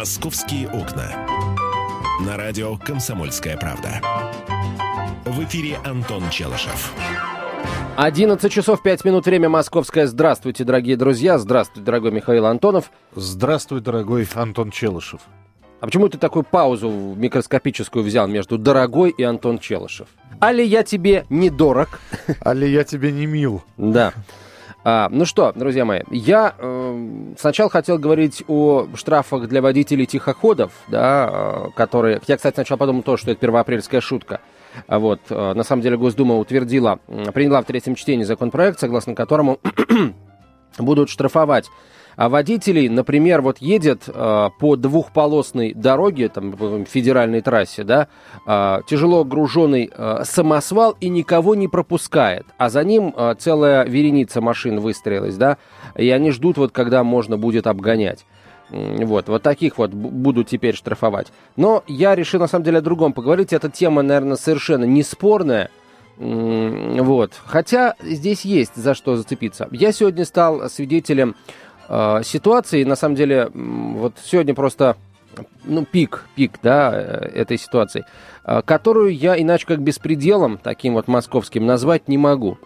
«Московские окна». На радио «Комсомольская правда». В эфире Антон Челышев. 11 часов 5 минут, время московское. Здравствуйте, дорогие друзья. Здравствуйте, дорогой Михаил Антонов. Здравствуй, дорогой Антон Челышев. А почему ты такую паузу микроскопическую взял между «дорогой» и Антон Челышев? Али я тебе недорог? Али я тебе не мил? Да. А, ну что, друзья мои, я э, сначала хотел говорить о штрафах для водителей тихоходов, да, э, которые... Я, кстати, сначала подумал то, что это первоапрельская шутка. А вот, э, на самом деле, Госдума утвердила, приняла в третьем чтении законопроект, согласно которому будут штрафовать а водителей, например, вот едет э, по двухполосной дороге, там, федеральной трассе, да, э, тяжело груженный э, самосвал и никого не пропускает, а за ним э, целая вереница машин выстроилась, да, и они ждут вот, когда можно будет обгонять. Вот, вот таких вот будут теперь штрафовать. Но я решил, на самом деле, о другом поговорить. Эта тема, наверное, совершенно не спорная. Вот. Хотя здесь есть за что зацепиться. Я сегодня стал свидетелем э, ситуации. На самом деле, вот сегодня просто ну, пик, пик, да, э, этой ситуации, э, которую я иначе как беспределом, таким вот московским, назвать не могу.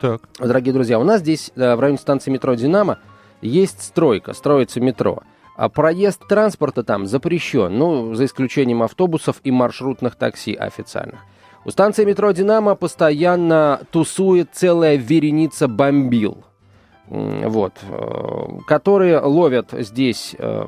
Так. Дорогие друзья, у нас здесь в районе станции метро «Динамо» есть стройка, строится метро. А проезд транспорта там запрещен, ну, за исключением автобусов и маршрутных такси официальных. У станции метро «Динамо» постоянно тусует целая вереница бомбил – вот, э, которые ловят здесь э,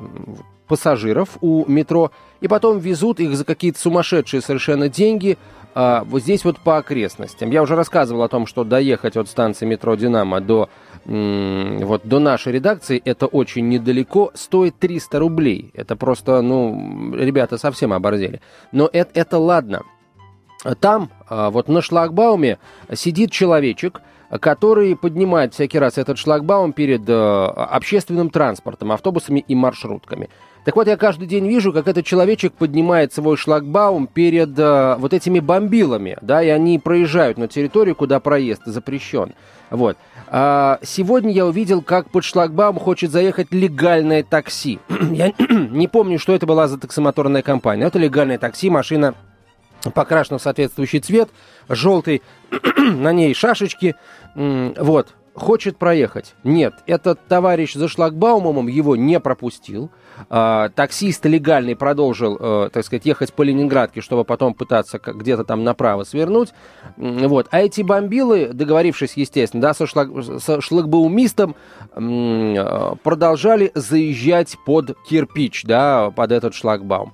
пассажиров у метро и потом везут их за какие-то сумасшедшие совершенно деньги а, вот здесь вот по окрестностям. Я уже рассказывал о том, что доехать от станции метро «Динамо» до, вот, до нашей редакции это очень недалеко, стоит 300 рублей. Это просто, ну, ребята совсем оборзели. Но это, это ладно. Там, вот на шлагбауме, сидит человечек – который поднимает всякий раз этот шлагбаум перед э, общественным транспортом, автобусами и маршрутками. Так вот, я каждый день вижу, как этот человечек поднимает свой шлагбаум перед э, вот этими бомбилами, да, и они проезжают на территорию, куда проезд запрещен. Вот. А сегодня я увидел, как под шлагбаум хочет заехать легальное такси. я не помню, что это была за таксомоторная компания. Это легальное такси, машина покрашена в соответствующий цвет, желтый, на ней шашечки, вот, хочет проехать. Нет, этот товарищ за шлагбаумом его не пропустил. А, таксист легальный продолжил, а, так сказать, ехать по Ленинградке, чтобы потом пытаться где-то там направо свернуть. Вот. А эти бомбилы, договорившись, естественно, да, со, шлаг, со шлагбаумистом, а, продолжали заезжать под кирпич, да, под этот шлагбаум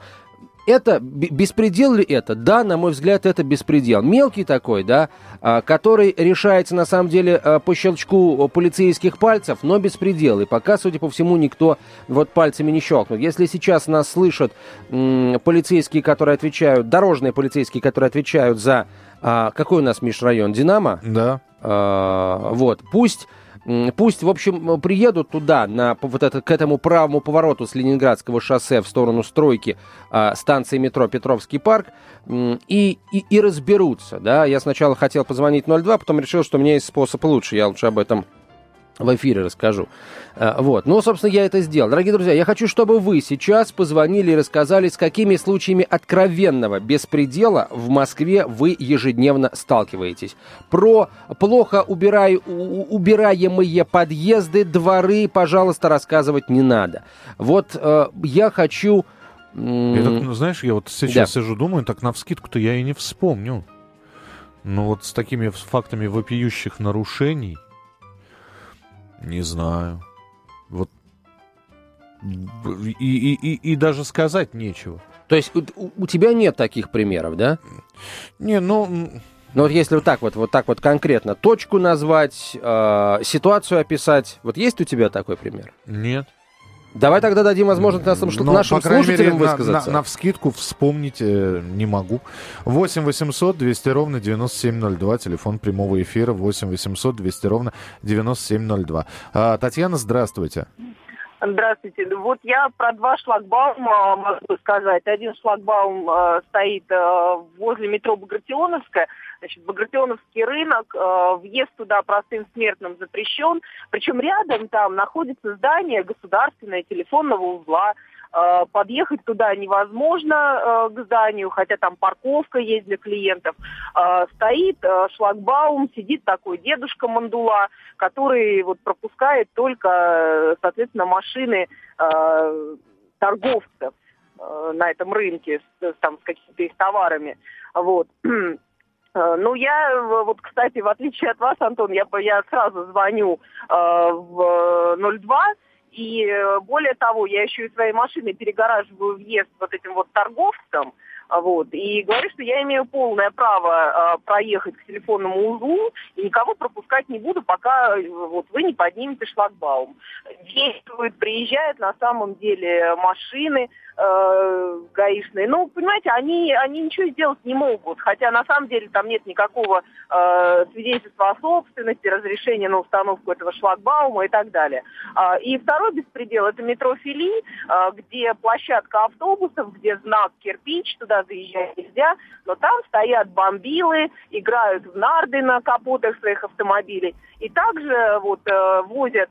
это беспредел ли это? Да, на мой взгляд, это беспредел. Мелкий такой, да, а, который решается на самом деле а, по щелчку полицейских пальцев, но беспредел. И пока, судя по всему, никто вот пальцами не щелкнул. Если сейчас нас слышат полицейские, которые отвечают, дорожные полицейские, которые отвечают за а, какой у нас межрайон? Динамо? Да. вот, пусть Пусть, в общем, приедут туда, на, вот это, к этому правому повороту с Ленинградского шоссе в сторону стройки э, станции метро Петровский парк и, и, и разберутся. Да? Я сначала хотел позвонить 02, потом решил, что у меня есть способ лучше. Я лучше об этом в эфире расскажу. А, вот. Ну, собственно, я это сделал. Дорогие друзья, я хочу, чтобы вы сейчас позвонили и рассказали, с какими случаями откровенного беспредела в Москве вы ежедневно сталкиваетесь. Про плохо убирай, убираемые подъезды, дворы, пожалуйста, рассказывать не надо. Вот э, я хочу... Я так, ну, знаешь, я вот сейчас да. сижу, думаю, так на вскидку-то я и не вспомню. Ну вот с такими фактами вопиющих нарушений... Не знаю. Вот и, и, и, и даже сказать нечего. То есть у, у тебя нет таких примеров, да? Не, ну... Ну вот если вот так вот, вот так вот конкретно точку назвать, э, ситуацию описать, вот есть у тебя такой пример? Нет. Давай тогда дадим возможность нашим, Но, нашим слушателям мере, высказаться. На, на, на вскидку вспомнить э, не могу. 8 800 200 ровно 9702, телефон прямого эфира 8 800 200 ровно 9702. А, Татьяна, здравствуйте. Здравствуйте. Вот я про два шлагбаума могу сказать. Один шлагбаум э, стоит э, возле метро Багратионовская, Значит, Багратионовский рынок, э, въезд туда простым смертным запрещен. Причем рядом там находится здание государственное телефонного узла. Э, подъехать туда невозможно э, к зданию, хотя там парковка есть для клиентов. Стоит шлагбаум, сидит такой дедушка Мандула, который вот пропускает только, соответственно, машины торговцев на этом рынке там, с какими-то их товарами. Вот. Ну, я, вот, кстати, в отличие от вас, Антон, я, я сразу звоню э, в 02 и э, более того, я еще и своей машиной перегораживаю въезд вот этим вот торговцам, вот, и говорю, что я имею полное право э, проехать к телефонному узлу и никого пропускать не буду, пока э, вот вы не поднимете шлагбаум. Действует, приезжают на самом деле машины, э, гаишные. Ну, понимаете, они, они ничего сделать не могут, хотя на самом деле там нет никакого э, свидетельства о собственности, разрешения на установку этого шлагбаума и так далее. Э, и второй беспредел – это метро Фили, э, где площадка автобусов, где знак кирпич, туда заезжать нельзя, но там стоят бомбилы, играют в нарды на капотах своих автомобилей. И также вот э, возят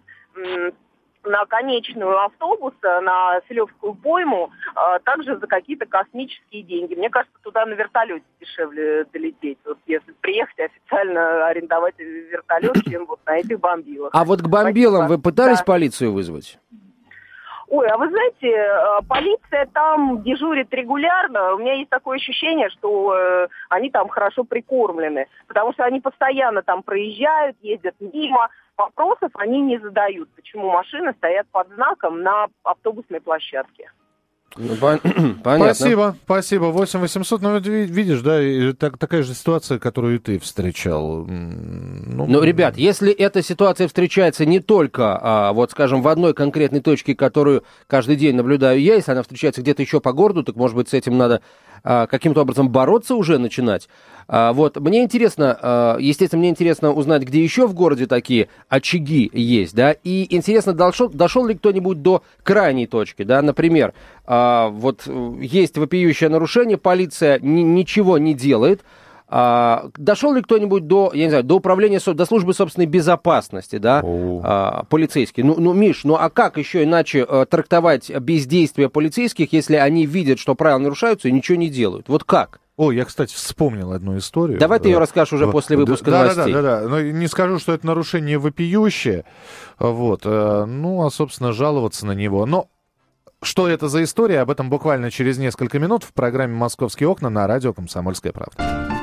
на конечную автобуса, на Селевскую пойму, а, также за какие-то космические деньги. Мне кажется, туда на вертолете дешевле долететь. Вот если приехать официально арендовать вертолет, чем вот на этих бомбилах. А вот к бомбилам Спасибо. вы пытались да. полицию вызвать? Ой, а вы знаете, э, полиция там дежурит регулярно. У меня есть такое ощущение, что э, они там хорошо прикормлены, потому что они постоянно там проезжают, ездят мимо. Вопросов они не задают, почему машины стоят под знаком на автобусной площадке. Ну, понятно. Спасибо, спасибо. 8 800, ну, видишь, да, так, такая же ситуация, которую ты встречал. Ну, ну, ребят, если эта ситуация встречается не только, а, вот, скажем, в одной конкретной точке, которую каждый день наблюдаю я, если она встречается где-то еще по городу, так, может быть, с этим надо каким-то образом бороться уже начинать. А, вот, мне интересно, а, естественно, мне интересно узнать, где еще в городе такие очаги есть, да, и интересно, дошел, дошел ли кто-нибудь до крайней точки, да, например, вот есть вопиющее нарушение, полиция ничего не делает, а, дошел ли кто-нибудь до, я не знаю, до управления, до службы собственной безопасности, да, а, полицейский? Ну, ну, Миш, ну а как еще иначе а, трактовать бездействие полицейских, если они видят, что правила нарушаются и ничего не делают? Вот как? О, я, кстати, вспомнил одну историю. Давай ты ее расскажешь уже после выпуска да, новостей. Да, да, да, да. Но не скажу, что это нарушение вопиющее, вот, э, ну, а, собственно, жаловаться на него. Но что это за история, об этом буквально через несколько минут в программе «Московские окна» на радио «Комсомольская правда».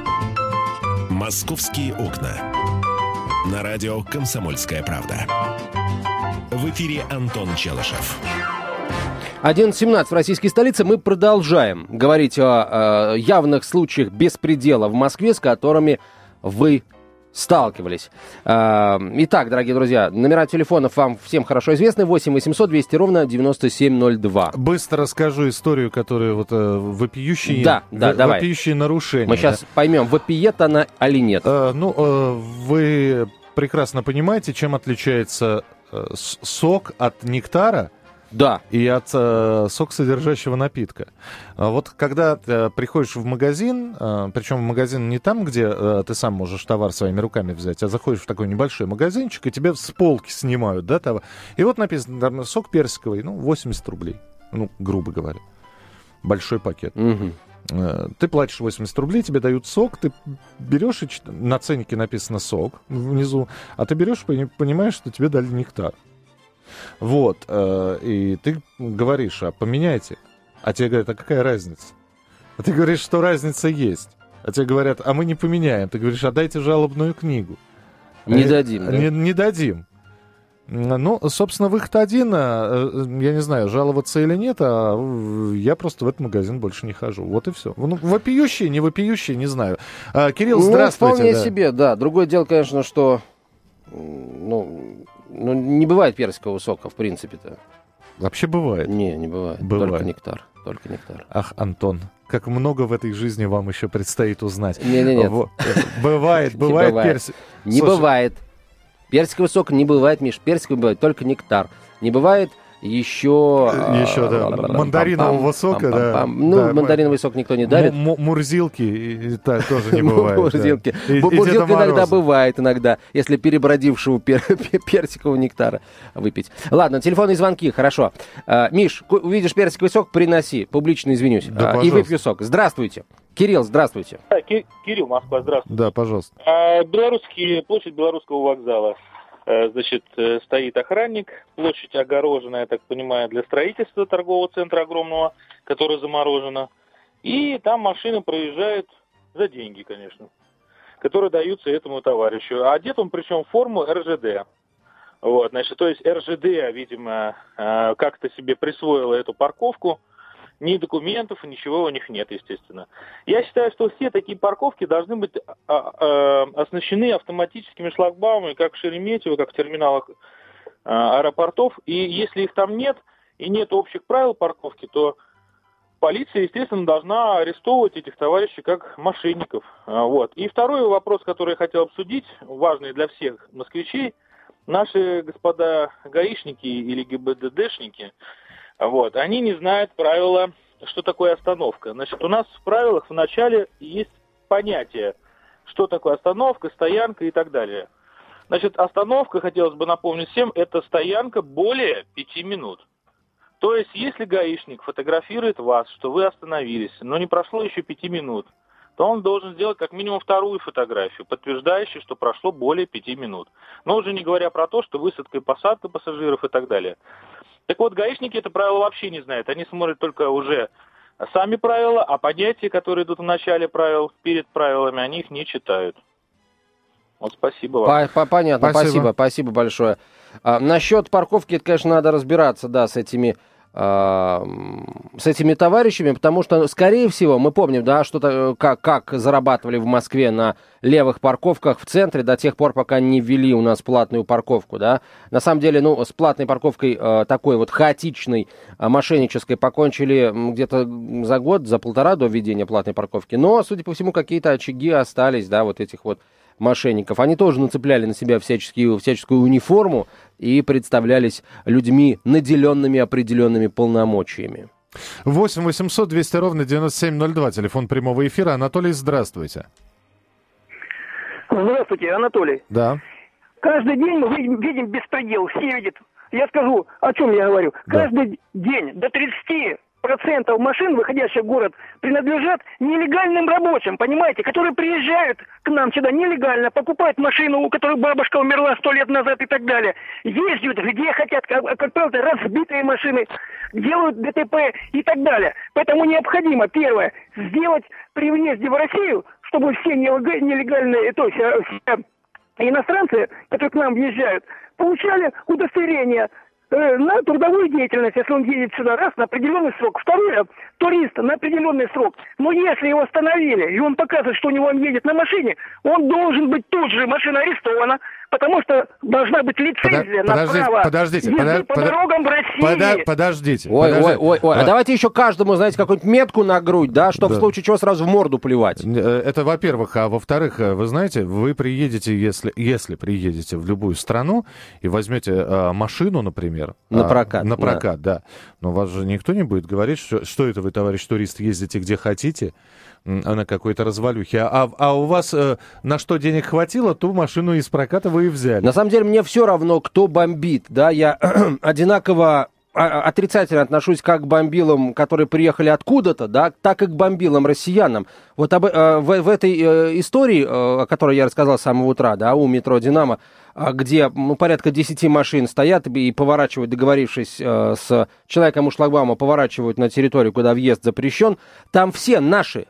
«Московские окна». На радио «Комсомольская правда». В эфире Антон Челышев. 11.17 в российской столице. Мы продолжаем говорить о, о явных случаях беспредела в Москве, с которыми вы сталкивались. А, итак, дорогие друзья, номера телефонов вам всем хорошо известны. 8 800 200 ровно 9702. Быстро расскажу историю, которая вот э, вопиющие, да, да, в, давай. вопиющие нарушения. Мы сейчас поймем, вопиет она или нет. А, ну, а, вы прекрасно понимаете, чем отличается сок от нектара да. и от э, соксодержащего напитка. А вот когда ты приходишь в магазин, э, причем в магазин не там, где э, ты сам можешь товар своими руками взять, а заходишь в такой небольшой магазинчик, и тебе с полки снимают, да, товар. И вот написано, там, сок персиковый, ну, 80 рублей, ну, грубо говоря. Большой пакет. Угу. Ты платишь 80 рублей, тебе дают сок, ты берешь, и на ценнике написано сок внизу, а ты берешь и понимаешь, что тебе дали нектар. Вот. Э, и ты говоришь, а поменяйте. А тебе говорят, а какая разница? А ты говоришь, что разница есть. А тебе говорят, а мы не поменяем. Ты говоришь, а дайте жалобную книгу. Не а, дадим, да? Не, не дадим. Ну, собственно, выход один, э, я не знаю, жаловаться или нет, а я просто в этот магазин больше не хожу. Вот и все. Ну, вопиющие, не вопиющие, не знаю. А, Кирилл, ну, здравствуйте. Вполне да. себе, да. Другое дело, конечно, что ну, ну, не бывает персикового сока, в принципе-то. Вообще бывает? Не, не бывает. бывает. Только нектар. Только нектар. Ах, Антон, как много в этой жизни вам еще предстоит узнать. Не, не, нет. Бывает, бывает персик. Не бывает. Персиковый сок не бывает, Миш. Персиковый бывает только нектар. Не бывает еще... Еще, да, мандаринового сока, да. Ну, мандариновый сок никто не дарит. Мурзилки тоже не бывает. Мурзилки. Мурзилки иногда бывает, иногда, если перебродившего персикового нектара выпить. Ладно, телефонные звонки, хорошо. А, Миш, увидишь персиковый сок, приноси. Публично извинюсь. А, и выпью сок. Здравствуйте. Кирилл, здравствуйте. Кирилл, Москва, здравствуйте. Да, пожалуйста. А, белорусский, площадь Белорусского вокзала. Э, значит, э, стоит охранник, площадь огорожена, я так понимаю, для строительства торгового центра огромного, которое заморожено. И там машины проезжают за деньги, конечно, которые даются этому товарищу. А одет он причем в форму РЖД. Вот, значит, то есть РЖД, видимо, э, как-то себе присвоила эту парковку – ни документов, ничего у них нет, естественно. Я считаю, что все такие парковки должны быть а, а, оснащены автоматическими шлагбаумами, как в Шереметьево, как в терминалах а, аэропортов. И если их там нет, и нет общих правил парковки, то полиция, естественно, должна арестовывать этих товарищей как мошенников. Вот. И второй вопрос, который я хотел обсудить, важный для всех москвичей, наши господа гаишники или ГИБДДшники – вот, они не знают правила, что такое остановка. Значит, у нас в правилах в начале есть понятие, что такое остановка, стоянка и так далее. Значит, остановка, хотелось бы напомнить всем, это стоянка более пяти минут. То есть, если гаишник фотографирует вас, что вы остановились, но не прошло еще пяти минут, то он должен сделать как минимум вторую фотографию, подтверждающую, что прошло более пяти минут. Но уже не говоря про то, что высадка и посадка пассажиров и так далее. Так вот, гаишники это правило вообще не знают. Они смотрят только уже сами правила, а понятия, которые идут в начале правил, перед правилами, они их не читают. Вот спасибо вам. Понятно, спасибо, спасибо, спасибо большое. А, насчет парковки, это, конечно, надо разбираться, да, с этими с этими товарищами, потому что, скорее всего, мы помним, да, что как, как зарабатывали в Москве на левых парковках в центре до тех пор, пока не ввели у нас платную парковку, да. На самом деле, ну, с платной парковкой э, такой вот хаотичной, э, мошеннической покончили где-то за год, за полтора до введения платной парковки. Но, судя по всему, какие-то очаги остались, да, вот этих вот мошенников. Они тоже нацепляли на себя всяческие, всяческую униформу и представлялись людьми, наделенными определенными полномочиями. 8 800 200 ровно 9702, телефон прямого эфира. Анатолий, здравствуйте. Здравствуйте, Анатолий. Да. Каждый день мы видим, видим беспредел, все видят. Я скажу, о чем я говорю. Да. Каждый день до 30 процентов машин, выходящих в город, принадлежат нелегальным рабочим, понимаете, которые приезжают к нам сюда нелегально, покупают машину, у которой бабушка умерла сто лет назад и так далее, ездят где хотят, как, как правило, разбитые машины, делают ДТП и так далее. Поэтому необходимо, первое, сделать при въезде в Россию, чтобы все нелегальные, то есть э, все иностранцы, которые к нам въезжают, получали удостоверение на трудовую деятельность, если он едет сюда раз на определенный срок. Второе, турист на определенный срок. Но если его остановили, и он показывает, что у него он едет на машине, он должен быть тут же, машина арестована, потому что должна быть лицензия Подо- на подождите, право подождите, езды по подо- дорогам в России. Подо- подождите. Ой, подождите. ой, ой, ой. А, а давайте еще каждому, знаете, какую-нибудь метку на грудь, да, чтобы да. в случае чего сразу в морду плевать. Э, это во-первых. А во-вторых, э, вы знаете, вы приедете, если, если приедете в любую страну и возьмете э, машину, например. На а, прокат. На прокат, да. да. Но вас же никто не будет говорить, что, что это вы, товарищ турист, ездите где хотите на какой-то развалюхе. А, а у вас э, на что денег хватило, ту машину из проката вы и взяли. На самом деле мне все равно, кто бомбит. Да, я одинаково а, а, отрицательно отношусь как к бомбилам, которые приехали откуда-то, да, так и к бомбилам россиянам. Вот об, э, в, в этой э, истории, э, о которой я рассказал с самого утра, да, у метро «Динамо», где ну, порядка 10 машин стоят и поворачивают, договорившись э, с человеком у шлагбаума, поворачивают на территорию, куда въезд запрещен, там все наши,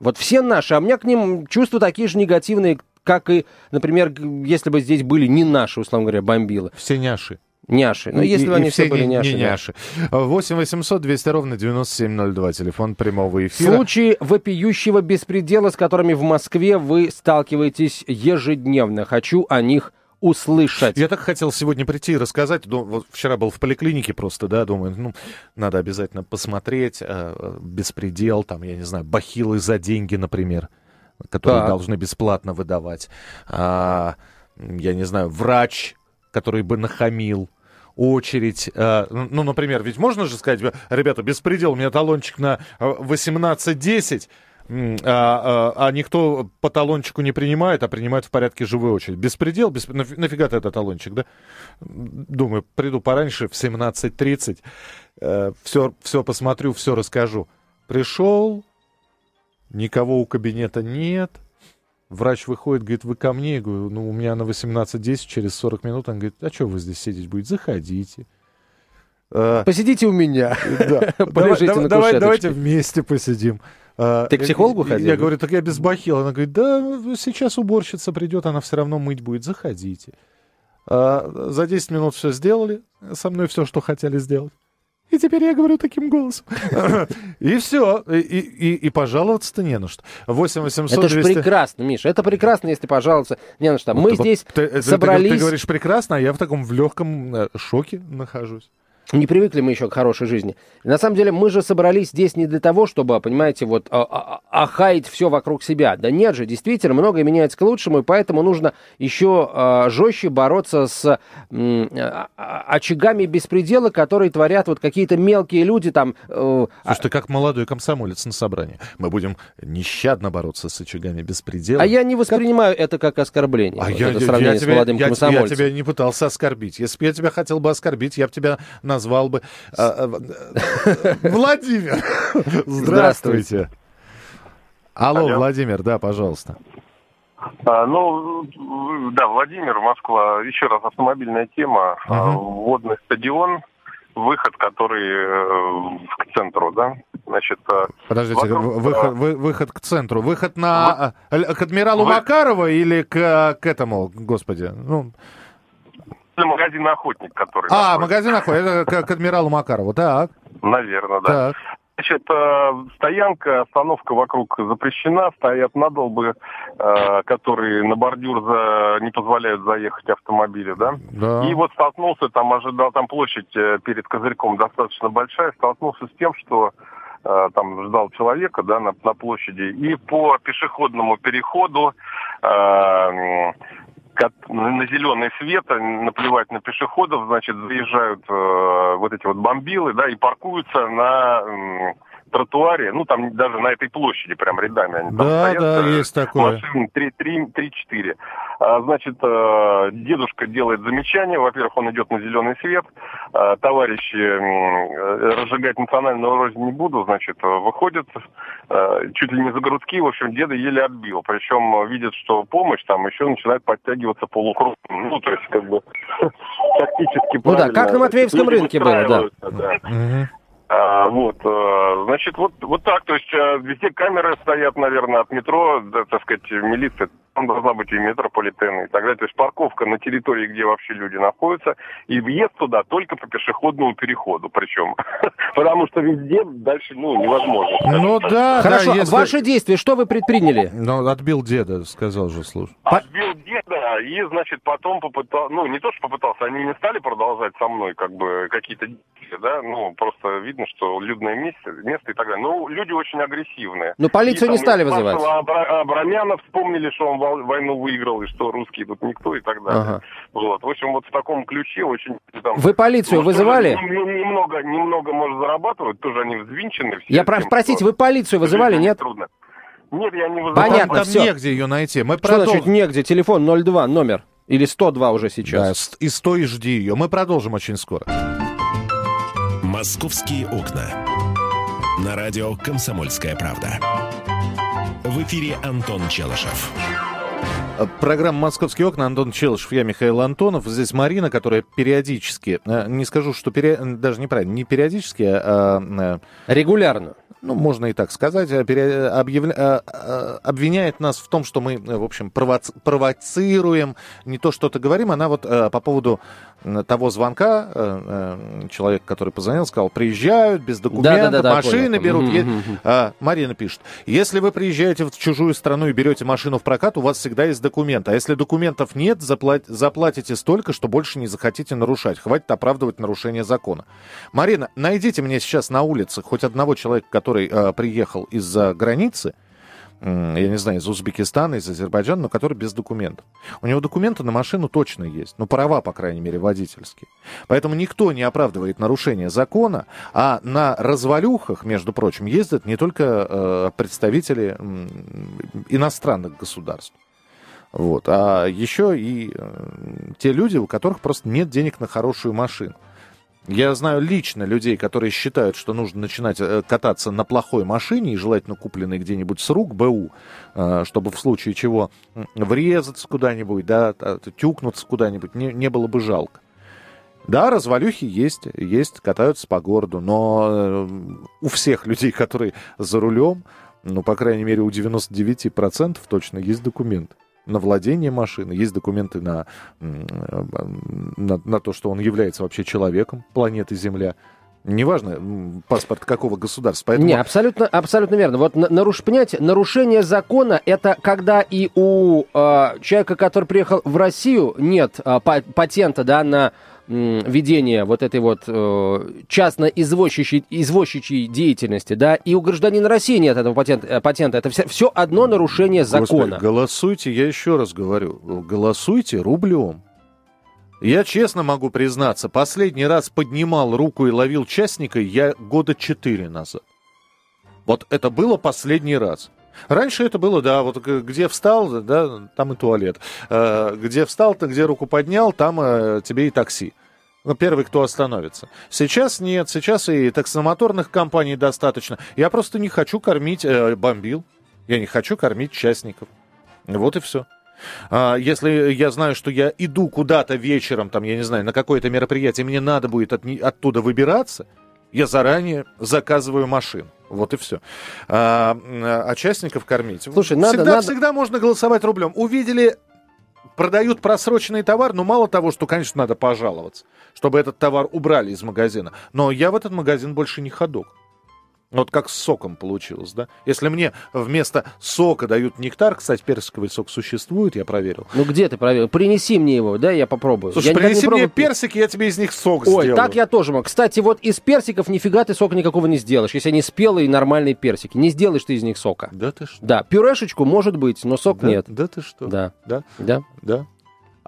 вот все наши, а у меня к ним чувства такие же негативные, как и, например, если бы здесь были не наши, условно говоря, бомбилы. Все няши. Няши. Ну, если бы они все, были няши. Не няши. 8 800 200 ровно 9702, телефон прямого эфира. Случаи вопиющего беспредела, с которыми в Москве вы сталкиваетесь ежедневно. Хочу о них услышать. Я так хотел сегодня прийти и рассказать. Ну, вот вчера был в поликлинике просто, да, думаю, ну, надо обязательно посмотреть. Э, беспредел, там, я не знаю, бахилы за деньги, например, которые так. должны бесплатно выдавать. А, я не знаю, врач, который бы нахамил очередь. Э, ну, например, ведь можно же сказать, ребята, беспредел, у меня талончик на 18.10, а, а, а никто по талончику не принимает, а принимает в порядке живой очередь. Беспредел, бесп... нафига ты этот талончик, да? Думаю, приду пораньше, в 17.30, э, все, все посмотрю, все расскажу. Пришел, никого у кабинета нет, Врач выходит, говорит, вы ко мне? Я говорю, ну, у меня на 18.10, через 40 минут. Он говорит, а что вы здесь сидеть будете? Заходите. Э, Посидите у меня. Да. На давай, Давайте вместе посидим. Э, Ты к психологу ходил? Я говорю, так я без бахила. Она говорит, да, сейчас уборщица придет, она все равно мыть будет. Заходите. Э, за 10 минут все сделали. Со мной все, что хотели сделать. И теперь я говорю таким голосом. И все. И, и, и пожаловаться-то не на что. 8 800 Это же прекрасно, Миша. Это прекрасно, если пожаловаться не на что. Мы здесь собрались... Ты говоришь прекрасно, а я в таком в легком э, шоке нахожусь. Не привыкли мы еще к хорошей жизни. На самом деле мы же собрались здесь не для того, чтобы, понимаете, вот а, а, а, охаять все вокруг себя. Да нет же, действительно, многое меняется к лучшему, и поэтому нужно еще э, жестче бороться с очагами беспредела, которые творят вот какие-то мелкие люди там. Э, Слушай, ты как молодой комсомолец на собрании. Мы будем нещадно бороться с очагами беспредела. А я не воспринимаю как... это как оскорбление. А вот я, это сравнение я, с молодым я, комсомольцем. Я тебя не пытался оскорбить. Если бы я тебя хотел бы оскорбить, я бы тебя назвал назвал бы... А, а, Владимир, здравствуйте. Алло, Владимир, да, пожалуйста. А, ну, да, Владимир, Москва. Еще раз автомобильная тема. Uh-huh. Водный стадион, выход, который э, к центру, да? Значит, э, Подождите, вокруг... выход, вы, выход к центру. Выход на... Вы... К адмиралу вы... Макарова или к, к этому, господи? Ну магазин «Охотник», который... А, магазин «Охотник», это к, адмиралу Макарову, так. Наверное, да. Так. Значит, э, стоянка, остановка вокруг запрещена, стоят надолбы, э, которые на бордюр за, не позволяют заехать автомобили, да? да. И вот столкнулся, там ожидал, там площадь э, перед козырьком достаточно большая, столкнулся с тем, что там ждал человека, да, на, на площади, и по пешеходному переходу на зеленый свет, наплевать на пешеходов, значит, заезжают э, вот эти вот бомбилы, да, и паркуются на тротуаре, ну, там даже на этой площади прям рядами они там да, стоят. Да, э, есть такое. Машин 3-4. А, значит, э, дедушка делает замечание. Во-первых, он идет на зеленый свет. А, товарищи, э, разжигать национальную рознь не буду, значит, выходят чуть ли не за грудки. В общем, деда еле отбил. Причем видят, что помощь там еще начинает подтягиваться полукругом. Ну, то есть, как бы, тактически Ну да, как на Матвеевском рынке было, да. да. Угу. А, вот, а, значит, вот, вот так, то есть а, везде камеры стоят, наверное, от метро, да, так сказать, милиция, там должна быть и метрополитен и так далее. То есть парковка на территории, где вообще люди находятся, и въезд туда только по пешеходному переходу, причем. Потому что везде дальше, ну, невозможно. Ну да, Хорошо, да, если... ваши действия, что вы предприняли? Ну, отбил деда, сказал же, слушай. Отбил деда, и, значит, потом попытался, ну, не то, что попытался, они не стали продолжать со мной, как бы, какие-то действия, да, ну, просто видно, что людное место, место и так далее. Ну, люди очень агрессивные. Но полицию и, не стали вызывать. А Абрамяна вспомнили, что он войну выиграл, и что русские тут никто и так далее. Ага. Вот. В общем, вот в таком ключе очень... Там, Вы полицию может, вызывали? Немного, немного, может, зарабатывают, тоже они взвинчены. Все Я прошу, простите, вы полицию вызывали, нет? Трудно. Нет, я не вызывал. Понятно, там все. негде ее найти. Мы что продол... значит негде? Телефон 02, номер. Или 102 уже сейчас. Да, и стой и жди ее. Мы продолжим очень скоро. «Московские окна». На радио «Комсомольская правда». В эфире Антон Челышев. Программа «Московские окна». Антон Челышев, я Михаил Антонов. Здесь Марина, которая периодически, э, не скажу, что пере, даже неправильно, не периодически, а... Э, Регулярно ну, можно и так сказать, э, объявля... обвиняет нас в том, что мы, в общем, провоци... провоцируем, не то что-то говорим. Она вот по поводу того звонка, э, э, человек, который позвонил, сказал, приезжают без документов, да, да, да, машины понял. берут. А, Марина пишет, если вы приезжаете в чужую страну и берете машину в прокат, у вас всегда есть документ. А если документов нет, заплат... заплатите столько, что больше не захотите нарушать. Хватит оправдывать нарушение закона. Марина, найдите мне сейчас на улице хоть одного человека, который э, приехал из-за границы, я не знаю, из Узбекистана, из Азербайджана, но который без документов. У него документы на машину точно есть, ну, права, по крайней мере, водительские. Поэтому никто не оправдывает нарушение закона, а на развалюхах, между прочим, ездят не только э, представители э, иностранных государств. Вот, а еще и э, те люди, у которых просто нет денег на хорошую машину. Я знаю лично людей, которые считают, что нужно начинать э, кататься на плохой машине, и желательно купленной где-нибудь с рук, БУ, э, чтобы в случае чего врезаться куда-нибудь, да, тюкнуться куда-нибудь, не, не было бы жалко. Да, развалюхи есть, есть, катаются по городу, но у всех людей, которые за рулем, ну, по крайней мере, у 99% точно есть документы на владение машины, есть документы на, на, на то, что он является вообще человеком планеты Земля. Неважно, паспорт какого государства. Поэтому... Не, абсолютно, абсолютно верно. Вот наруш, понимаете, нарушение закона это когда и у э, человека, который приехал в Россию, нет э, патента да, на ведения вот этой вот э, частно-извозчичьей извозчичьей деятельности, да, и у гражданина России нет этого патента, э, патента. это все, все одно нарушение закона. Господи, голосуйте, я еще раз говорю, голосуйте рублем. Я честно могу признаться, последний раз поднимал руку и ловил частника я года четыре назад. Вот это было последний раз. Раньше это было, да, вот где встал, да, там и туалет. Э, где встал, ты где руку поднял, там э, тебе и такси. Ну, первый, кто остановится. Сейчас нет, сейчас и таксомоторных компаний достаточно. Я просто не хочу кормить э, бомбил, я не хочу кормить частников. Вот и все. А, если я знаю, что я иду куда-то вечером, там, я не знаю, на какое-то мероприятие, мне надо будет от, оттуда выбираться, я заранее заказываю машину. Вот и все. А, а частников кормить. Слушай, надо, всегда, надо... всегда можно голосовать рублем. Увидели, продают просроченный товар, но мало того, что, конечно, надо пожаловаться, чтобы этот товар убрали из магазина. Но я в этот магазин больше не ходок. Вот как с соком получилось, да? Если мне вместо сока дают нектар, кстати, персиковый сок существует, я проверил. Ну где ты проверил? Принеси мне его, да, я попробую. Слушай, я принеси мне пробую... персики, я тебе из них сок Ой, сделаю. так я тоже могу. Кстати, вот из персиков нифига ты сока никакого не сделаешь, если они спелые нормальные персики. Не сделаешь ты из них сока. Да ты что? Да, пюрешечку может быть, но сок да, нет. Да ты что? Да. Да? Да. Да.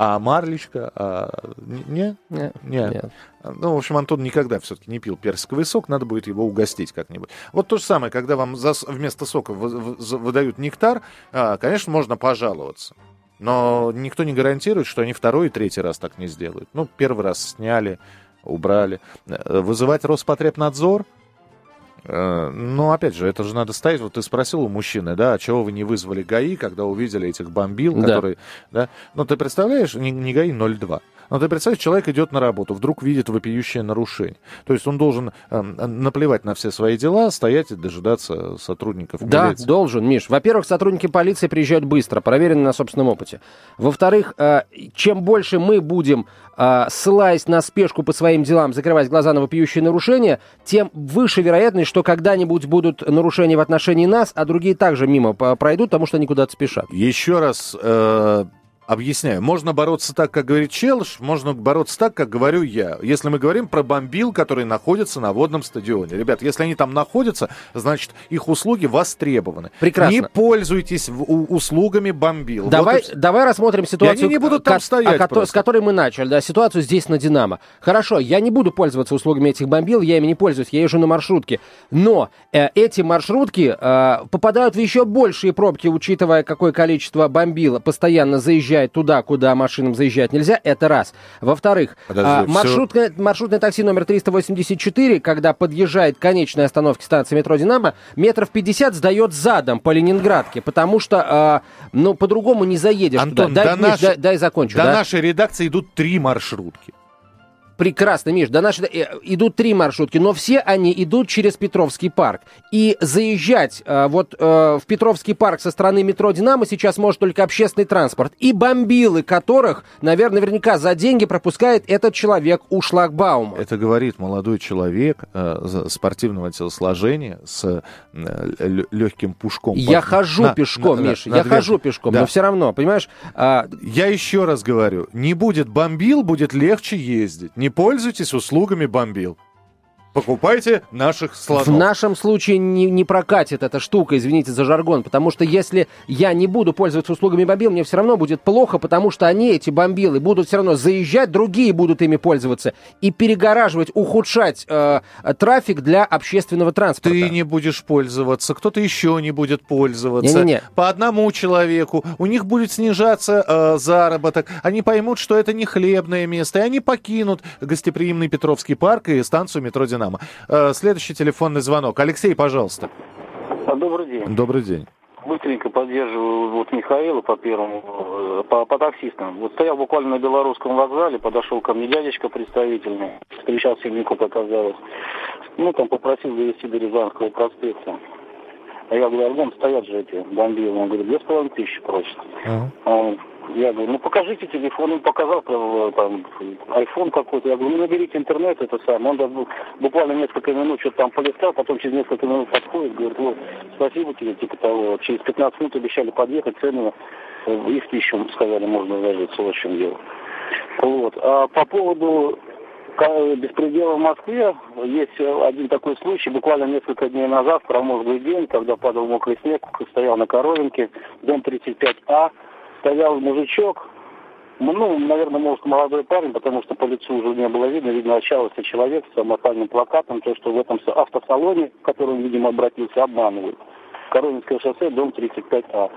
А марлечка? А... Не? Нет. Нет. Ну, в общем, Антон никогда все-таки не пил персиковый сок, надо будет его угостить как-нибудь. Вот то же самое, когда вам за... вместо сока выдают нектар, а, конечно, можно пожаловаться. Но никто не гарантирует, что они второй и третий раз так не сделают. Ну, первый раз сняли, убрали. Э, вызывать Роспотребнадзор – ну, опять же, это же надо ставить. Вот ты спросил у мужчины, да, а чего вы не вызвали ГАИ, когда увидели этих бомбил, да. которые, да? Ну, ты представляешь, не, не ГАИ 02. Но ты представь, человек идет на работу, вдруг видит вопиющее нарушение. То есть он должен э, наплевать на все свои дела, стоять и дожидаться сотрудников да, милиции. Да, должен, Миш. Во-первых, сотрудники полиции приезжают быстро, проверены на собственном опыте. Во-вторых, э, чем больше мы будем, э, ссылаясь на спешку по своим делам, закрывать глаза на вопиющие нарушения, тем выше вероятность, что когда-нибудь будут нарушения в отношении нас, а другие также мимо пройдут, потому что они куда-то спешат. Еще раз э, Объясняю. Можно бороться так, как говорит Челш, можно бороться так, как говорю я. Если мы говорим про бомбил, которые находятся на водном стадионе. Ребят, если они там находятся, значит, их услуги востребованы. Прекрасно. Не пользуйтесь услугами бомбил. Давай, вот давай рассмотрим ситуацию, и они не будут там стоять а, с которой мы начали. Да, ситуацию здесь на Динамо. Хорошо, я не буду пользоваться услугами этих бомбил, я ими не пользуюсь, я езжу на маршрутке. Но э, эти маршрутки э, попадают в еще большие пробки, учитывая, какое количество бомбил постоянно заезжает заезжает туда, куда машинам заезжать нельзя, это раз. Во-вторых, а, маршрутное, все... маршрутное такси номер 384, когда подъезжает к конечной остановке станции метро «Динамо», метров 50 сдает задом по Ленинградке, потому что, а, ну, по-другому не заедешь Антон, туда. Дай, до наш... дай, дай закончу. До да? нашей редакции идут три маршрутки. Прекрасно, Миш, до нашей э, идут три маршрутки, но все они идут через Петровский парк. И заезжать э, вот э, в Петровский парк со стороны метро «Динамо» сейчас может только общественный транспорт. И бомбилы которых, наверное, наверняка за деньги пропускает этот человек у шлагбаума. Это говорит молодой человек э, спортивного телосложения с э, легким пушком. Я под... хожу на, пешком, на, Миша, на, я хожу пешком, да. но все равно, понимаешь? А... Я еще раз говорю, не будет бомбил, будет легче ездить. Не пользуйтесь услугами бомбил. Покупайте наших слонов. В нашем случае не, не прокатит эта штука, извините за жаргон, потому что если я не буду пользоваться услугами бомбил, мне все равно будет плохо, потому что они, эти бомбилы, будут все равно заезжать, другие будут ими пользоваться и перегораживать, ухудшать э, трафик для общественного транспорта. Ты не будешь пользоваться, кто-то еще не будет пользоваться. Не-не-не. По одному человеку. У них будет снижаться э, заработок. Они поймут, что это не хлебное место, и они покинут гостеприимный Петровский парк и станцию метро «Динамо». «Динамо». Э, следующий телефонный звонок. Алексей, пожалуйста. А, добрый день. Добрый день. Быстренько поддерживаю вот Михаила по первому, э, по, по таксистам. Вот стоял буквально на белорусском вокзале, подошел ко мне дядечка представительный, встречал семейку, показалось. Ну, там попросил довести до Рязанского проспекта. А я говорю, Альгон, стоят же эти бомбилы. Он говорит, две с половиной тысячи просит. Uh-huh. Я говорю, ну покажите телефон. Он показал э, там iPhone какой-то. Я говорю, ну наберите интернет, это самое. Он буквально несколько минут что-то там полистал, потом через несколько минут подходит, говорит, вот, спасибо тебе, типа того. Через 15 минут обещали подъехать, цены э, и в тысячу, сказали, можно вложиться, в чем дело. Вот. А по поводу беспредела в Москве есть один такой случай, буквально несколько дней назад, промозглый день, когда падал мокрый снег, стоял на Коровинке, дом 35А, стоял мужичок, ну, наверное, может, молодой парень, потому что по лицу уже не было видно, видно, отчаялся человек с самопальным плакатом, то, что в этом автосалоне, в который он, видимо, обратился, обманывают. Коровинское шоссе, дом 35А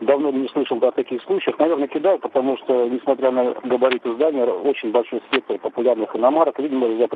давно не слышал о таких случаях. Наверное, кидал, потому что, несмотря на габариты здания, очень большой спектр популярных иномарок, видимо, за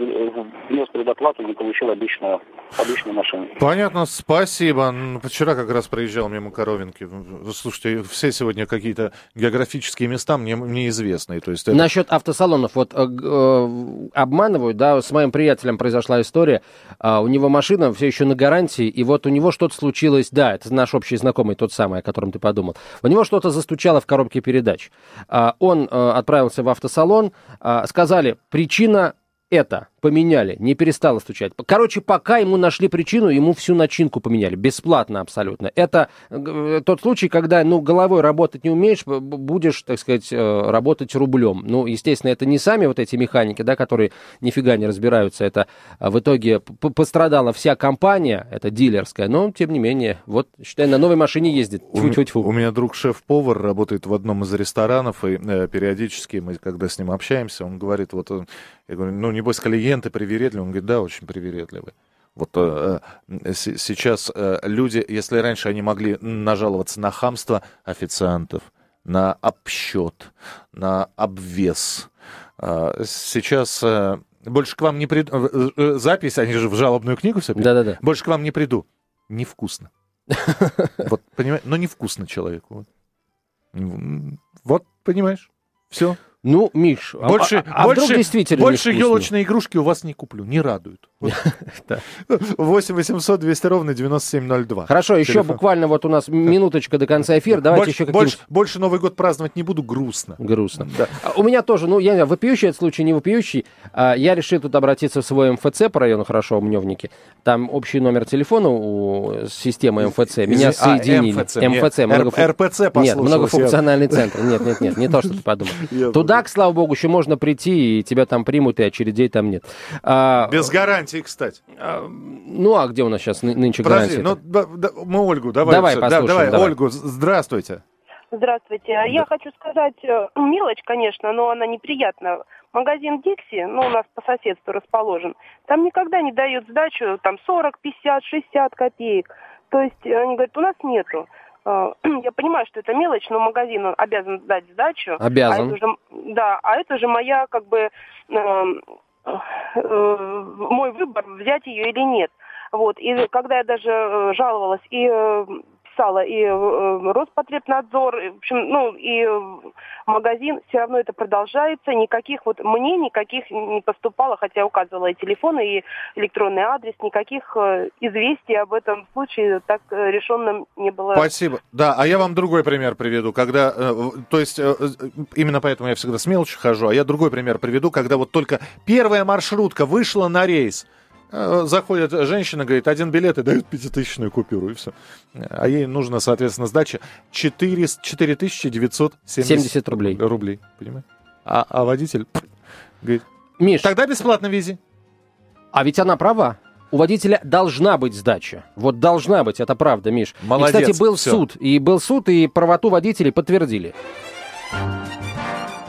внес предоплату, не получил обычную, обычную машину. Понятно, спасибо. Вчера как раз проезжал мимо Коровинки. Слушайте, все сегодня какие-то географические места мне, мне известные. То есть это... Насчет автосалонов, вот э, э, обманывают, да, с моим приятелем произошла история, э, у него машина все еще на гарантии, и вот у него что-то случилось, да, это наш общий знакомый, тот самый, о котором ты подумал, у него что-то застучало в коробке передач. А, он э, отправился в автосалон, а, сказали, причина это поменяли, не перестало стучать. Короче, пока ему нашли причину, ему всю начинку поменяли, бесплатно абсолютно. Это э, тот случай, когда, ну, головой работать не умеешь, будешь, так сказать, э, работать рублем. Ну, естественно, это не сами вот эти механики, да, которые нифига не разбираются, это а, в итоге пострадала вся компания, это дилерская, но, тем не менее, вот, считай, на новой машине ездит. Тьфу -тьфу -тьфу. У, меня друг шеф-повар работает в одном из ресторанов, и э, периодически мы, когда с ним общаемся, он говорит, вот, я говорю, ну, небось, клиент клиенты привередливы? Он говорит, да, очень привередливы. Вот э, э сейчас э, люди, если раньше они могли нажаловаться на хамство официантов, на обсчет, на обвес, э, сейчас э, больше к вам не приду. Э, запись, они же в жалобную книгу все Да-да-да. Больше к вам не приду. Невкусно. Вот, понимаешь, но невкусно человеку. Вот, понимаешь, все. Ну, Миш, а больше, а, а больше, вдруг действительно больше елочные игрушки у вас не куплю, не радуют. 8 800 200 ровно 9702. Хорошо, еще буквально вот у нас минуточка до конца эфира. Давайте еще больше, больше Новый год праздновать не буду, грустно. Грустно. А у меня тоже, ну, я не знаю, вопиющий этот случай, не вопиющий. Я решил тут обратиться в свой МФЦ по району Хорошо, Мневники. Там общий номер телефона у системы МФЦ. Меня соединили. МФЦ. РПЦ Нет, многофункциональный центр. Нет, нет, нет, не то, что ты подумал. Туда так, слава богу, еще можно прийти, и тебя там примут, и очередей там нет. А, Без гарантии, кстати. А, ну, а где у нас сейчас нынче Подожди, гарантия? ну, да, да, мы Ольгу, давай. Давай, послушаем, давай, давай, Ольгу, здравствуйте. Здравствуйте. Я хочу сказать, э, мелочь, конечно, но она неприятна. Магазин Дикси, ну, у нас по соседству расположен, там никогда не дают сдачу, там 40, 50, 60 копеек. То есть они говорят, у нас нету. Э, я понимаю, что это мелочь, но магазин он обязан дать сдачу. Обязан. А это уже, да, а это же моя, как бы, э, э, мой выбор, взять ее или нет. Вот, и когда я даже э, жаловалась и э, писала и э, Роспотребнадзор, в общем, ну и магазин, все равно это продолжается, никаких вот мне никаких не поступало, хотя указывала и телефоны, и электронный адрес, никаких э, известий об этом случае так э, решенным не было. Спасибо. Да, а я вам другой пример приведу, когда, то есть именно поэтому я всегда с мелочи хожу, а я другой пример приведу, когда вот только первая маршрутка вышла на рейс, Э, заходит женщина, говорит, один билет и дают пятитысячную купюру, и все. А ей нужно, соответственно, сдача 4, 4970 рублей. рублей понимаешь? А, а водитель говорит, Миш, тогда бесплатно вези. А ведь она права. У водителя должна быть сдача. Вот должна быть, это правда, Миш. Молодец, и, кстати, был все. суд. И был суд, и правоту водителей подтвердили.